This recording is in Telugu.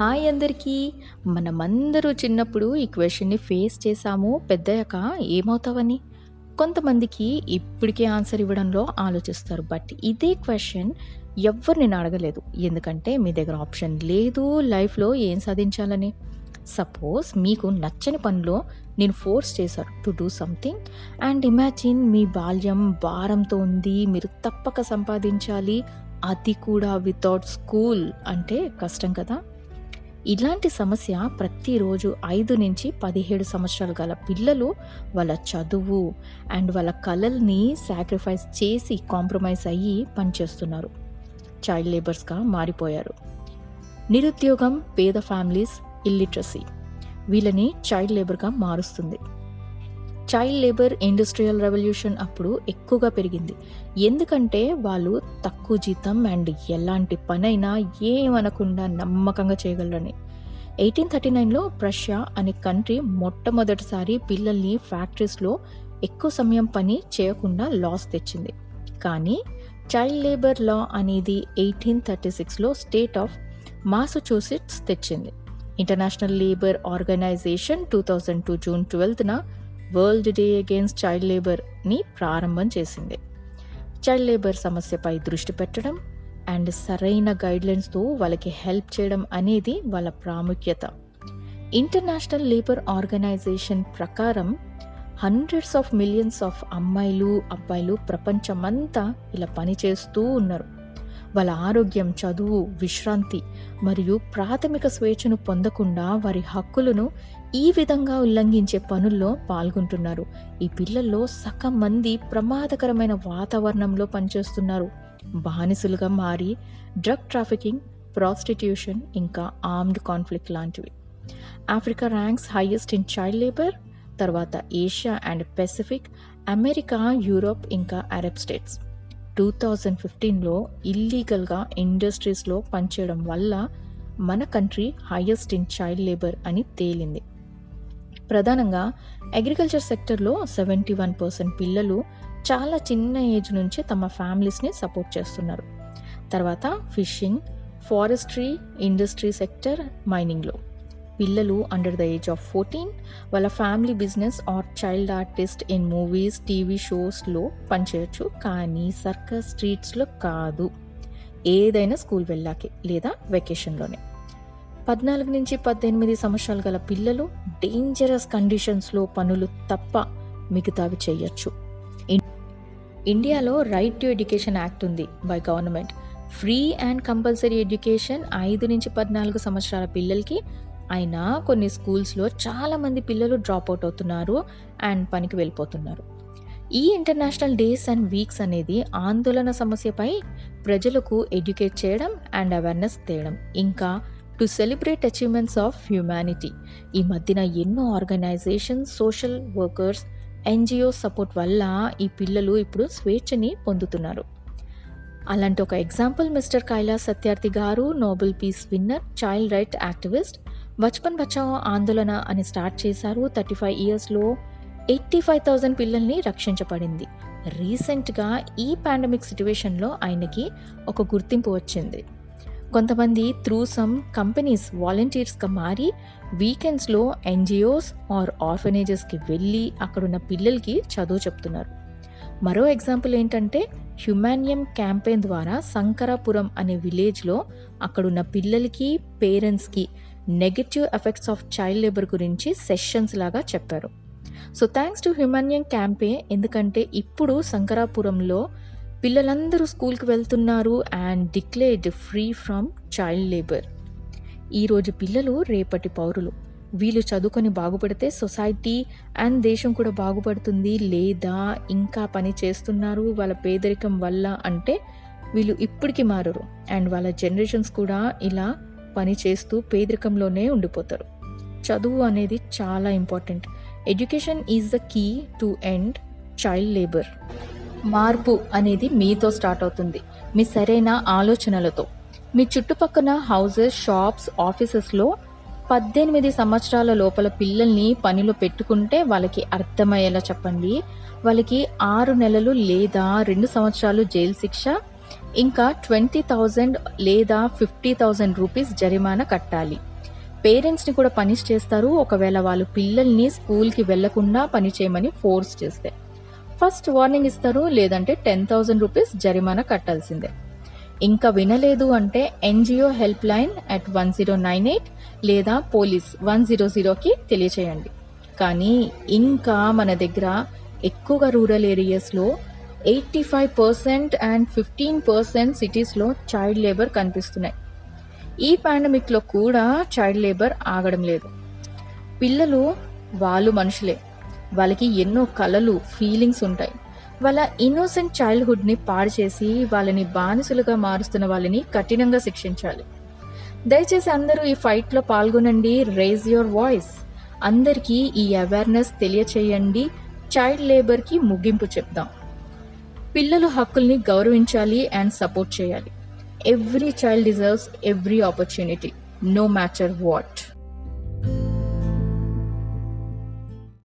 హాయ్ అందరికీ. మనమందరూ చిన్నప్పుడు ఈ క్వశ్చన్ని ఫేస్ చేశాము. పెద్దయ్యాక ఏమవుతావని? కొంతమందికి ఇప్పటికే ఆన్సర్ ఇవ్వడంలో ఆలోచిస్తారు. బట్ ఇదే క్వశ్చన్ ఎవ్వరు నేను అడగలేదు. ఎందుకంటే మీ దగ్గర ఆప్షన్ లేదు లైఫ్లో ఏం సాధించాలని. సపోజ్ మీకు నచ్చని పనిలో నేను ఫోర్స్ చేశారు to do something. And imagine మీ బాల్యం భారంతో ఉంది. మీరు తప్పక సంపాదించాలి. అది కూడా వితౌట్ స్కూల్ అంటే కష్టం కదా. ఇలాంటి సమస్య ప్రతిరోజు ఐదు నుంచి పదిహేడు సంవత్సరాలు గల పిల్లలు వాళ్ళ చదువు అండ్ వాళ్ళ కళల్ని సాక్రిఫైస్ చేసి కాంప్రమైజ్ అయ్యి పనిచేస్తున్నారు. చైల్డ్ లేబర్స్గా మారిపోయారు. నిరుద్యోగం పేద ఫ్యామిలీస్ ఇల్లిటరసీ వీళ్ళని చైల్డ్ లేబర్గా మారుస్తుంది. చైల్డ్ లేబర్ ఇండస్ట్రియల్ రెవల్యూషన్ అప్పుడు ఎక్కువగా పెరిగింది. ఎందుకంటే వాళ్ళు తక్కువ జీతం అండ్ ఎలాంటి పనైనా ఏమనకుండా నమ్మకంగా చేయగలరని. ఎయిటీన్ థర్టీ నైన్లో ప్రష్యా అనే కంట్రీ మొట్టమొదటిసారి పిల్లల్ని ఫ్యాక్టరీస్లో ఎక్కువ సమయం పని చేయకుండా లాస్ తెచ్చింది. కానీ చైల్డ్ లేబర్ లా అనేది ఎయిటీన్ థర్టీ సిక్స్లో స్టేట్ ఆఫ్ మాసచ్యూసెట్స్ తెచ్చింది. International labour organisation two thousand two June ట్వెల్త్న world day against child లేబర్ని ప్రారంభం చేసింది. చైల్డ్ లేబర్ సమస్యపై దృష్టి పెట్టడం అండ్ సరైన గైడ్లైన్స్తో వాళ్ళకి హెల్ప్ చేయడం అనేది వాళ్ళ ప్రాముఖ్యత. ఇంటర్నేషనల్ లేబర్ ఆర్గనైజేషన్ ప్రకారం హండ్రెడ్స్ ఆఫ్ మిలియన్స్ ఆఫ్ అమ్మాయిలు అబ్బాయిలు ప్రపంచమంతా ఇలా పనిచేస్తూ ఉన్నారు. వాళ్ళ ఆరోగ్యం చదువు విశ్రాంతి మరియు ప్రాథమిక స్వేచ్ఛను పొందకుండా వారి హక్కులను ఈ విధంగా ఉల్లంఘించే పనుల్లో పాల్గొంటున్నారు. ఈ పిల్లల్లో సగం మంది ప్రమాదకరమైన వాతావరణంలో పనిచేస్తున్నారు. బానిసలుగా మారి డ్రగ్ ట్రాఫికింగ్ ప్రాస్టిట్యూషన్ ఇంకా ఆర్మ్డ్ కాన్ఫ్లిక్ట్ లాంటివి. Africa ranks highest in child labour తర్వాత Asia and Pacific America Europe ఇంకా అరబ్ స్టేట్స్. టూ థౌజండ్ ఫిఫ్టీన్లో ఇల్లీగల్గా ఇండస్ట్రీస్లో పనిచేయడం వల్ల మన country highest in child labour అని తేలింది. ప్రధానంగా అగ్రికల్చర్ సెక్టర్లో సెవెంటీ వన్ పర్సెంట్ పిల్లలు చాలా చిన్న ఏజ్ నుంచి తమ ఫ్యామిలీస్ని సపోర్ట్ చేస్తున్నారు. తర్వాత ఫిషింగ్ ఫారెస్ట్రీ ఇండస్ట్రీ సెక్టర్ మైనింగ్లో. పిల్లలు under the age of fourteen వాళ్ళ family business or child artist in movies TV షోస్లో పనిచేయచ్చు కానీ సర్కస్ స్ట్రీట్స్లో కాదు. ఏదైనా స్కూల్ వెళ్ళాకే లేదా వెకేషన్లోనే పద్నాలుగు నుంచి పద్దెనిమిది సంవత్సరాలు గల పిల్లలు డేంజరస్ కండిషన్స్లో పనులు తప్ప మిగతావి చేయొచ్చు. ఇండియాలో రైట్ టు ఎడ్యుకేషన్ యాక్ట్ ఉంది by government free and compulsory education ఐదు నుంచి పద్నాలుగు సంవత్సరాల పిల్లలకి అయినా కొన్ని స్కూల్స్లో చాలామంది పిల్లలు డ్రాప్ అవుట్ అవుతున్నారు అండ్ పనికి వెళ్ళిపోతున్నారు. ఈ ఇంటర్నేషనల్ డేస్ అండ్ వీక్స్ అనేది ఆందోళన సమస్యపై ప్రజలకు ఎడ్యుకేట్ చేయడం అండ్ అవేర్నెస్ తేయడం. ఇంకా to celebrate achievements of humanity. ఈ మధ్యన ఎన్నో organisations social workers NGO support వల్ల ఈ పిల్లలు ఇప్పుడు స్వేచ్ఛని పొందుతున్నారు. అలాంటి ఒక ఎగ్జాంపుల్ మిస్టర్ కైలాస్ సత్యార్థి గారు Nobel peace winner child right activist Bachpan Bachao Andolan అని స్టార్ట్ చేశారు. థర్టీ ఫైవ్ ఇయర్స్లో ఎయిటీ ఫైవ్ థౌజండ్ పిల్లల్ని రక్షించబడింది. రీసెంట్గా ఈ పాండమిక్ సిచ్యువేషన్లో ఆయనకి ఒక గుర్తింపు వచ్చింది. కొంతమంది త్రూ సమ్ కంపెనీస్ వాలంటీర్స్గా మారి వీకెండ్స్లో ఎన్జిఓస్ ఆర్ ఆర్ఫనేజెస్కి వెళ్ళి అక్కడున్న పిల్లలకి చదువు చెప్తున్నారు. మరో ఎగ్జాంపుల్ ఏంటంటే హ్యుమానియం క్యాంపెయిన్ ద్వారా శంకరాపురం అనే విలేజ్లో అక్కడున్న పిల్లలకి పేరెంట్స్కి negative effects of child labour గురించి సెషన్స్ లాగా చెప్పారు. సో థ్యాంక్స్ టు హ్యుమానియం క్యాంపే ఎందుకంటే ఇప్పుడు శంకరాపురంలో పిల్లలందరూ స్కూల్కి వెళ్తున్నారు and declared free from child labour ఈరోజు పిల్లలు రేపటి పౌరులు. వీళ్ళు చదువుకొని బాగుపడితే సొసైటీ అండ్ దేశం కూడా బాగుపడుతుంది. లేదా ఇంకా పని చేస్తున్నారు వాళ్ళ పేదరికం వల్ల అంటే వీళ్ళు ఇప్పటికి మారరు. అండ్ వాళ్ళ జనరేషన్స్ కూడా ఇలా పని చేస్తూ పేదరికంలోనే ఉండిపోతారు. చదువు అనేది చాలా important. Education is the key to end child labour మార్పు అనేది మీతో స్టార్ట్ అవుతుంది. మీ సరైన ఆలోచనలతో. మీ చుట్టుపక్కన హౌసెస్ షాప్స్ ఆఫీసెస్లో పద్దెనిమిది సంవత్సరాల లోపల పిల్లల్ని పనిలో పెట్టుకుంటే వాళ్ళకి అర్థమయ్యేలా చెప్పండి. వాళ్ళకి ఆరు నెలలు లేదా రెండు సంవత్సరాలు జైలు శిక్ష ఇంకా ట్వంటీ థౌజండ్ లేదా ఫిఫ్టీ థౌజండ్ రూపీస్ జరిమానా కట్టాలి. పేరెంట్స్ని కూడా పనిష్ చేస్తారు. ఒకవేళ వాళ్ళు పిల్లల్ని స్కూల్కి వెళ్ళకుండా పని చేయమని ఫోర్స్ చేస్తే. ఫస్ట్ వార్నింగ్ ఇస్తారు. లేదంటే టెన్ థౌజండ్ రూపీస్ జరిమానా కట్టాల్సిందే. ఇంకా వినలేదు అంటే NGO helpline at one zero nine eight లేదా పోలీస్ వన్ జీరో జీరోకి తెలియచేయండి. కానీ ఇంకా మన దగ్గర ఎక్కువగా రూరల్ ఏరియాస్లో eighty five percent and fifteen percent సిటీస్లో చైల్డ్ లేబర్ కనిపిస్తున్నాయి. ఈ పాండమిక్లో కూడా చైల్డ్ లేబర్ ఆగడం లేదు. పిల్లలు వాళ్ళు మనుషులే. వాళ్ళకి ఎన్నో కళలు ఫీలింగ్స్ ఉంటాయి. వాళ్ళ ఇన్నోసెంట్ చైల్డ్హుడ్ని పాడు చేసి వాళ్ళని బానిసలుగా మారుస్తున్న వాళ్ళని కఠినంగా శిక్షించాలి. దయచేసి అందరూ ఈ ఫైట్లో పాల్గొనండి. రేజ్ యువర్ వాయిస్ అందరికీ ఈ అవేర్నెస్ తెలియచేయండి. చైల్డ్ లేబర్కి ముగింపు చెప్దాం. పిల్లల హక్కుల్ని గౌరవించాలి అండ్ సపోర్ట్ చేయాలి. Every child deserves every opportunity no matter what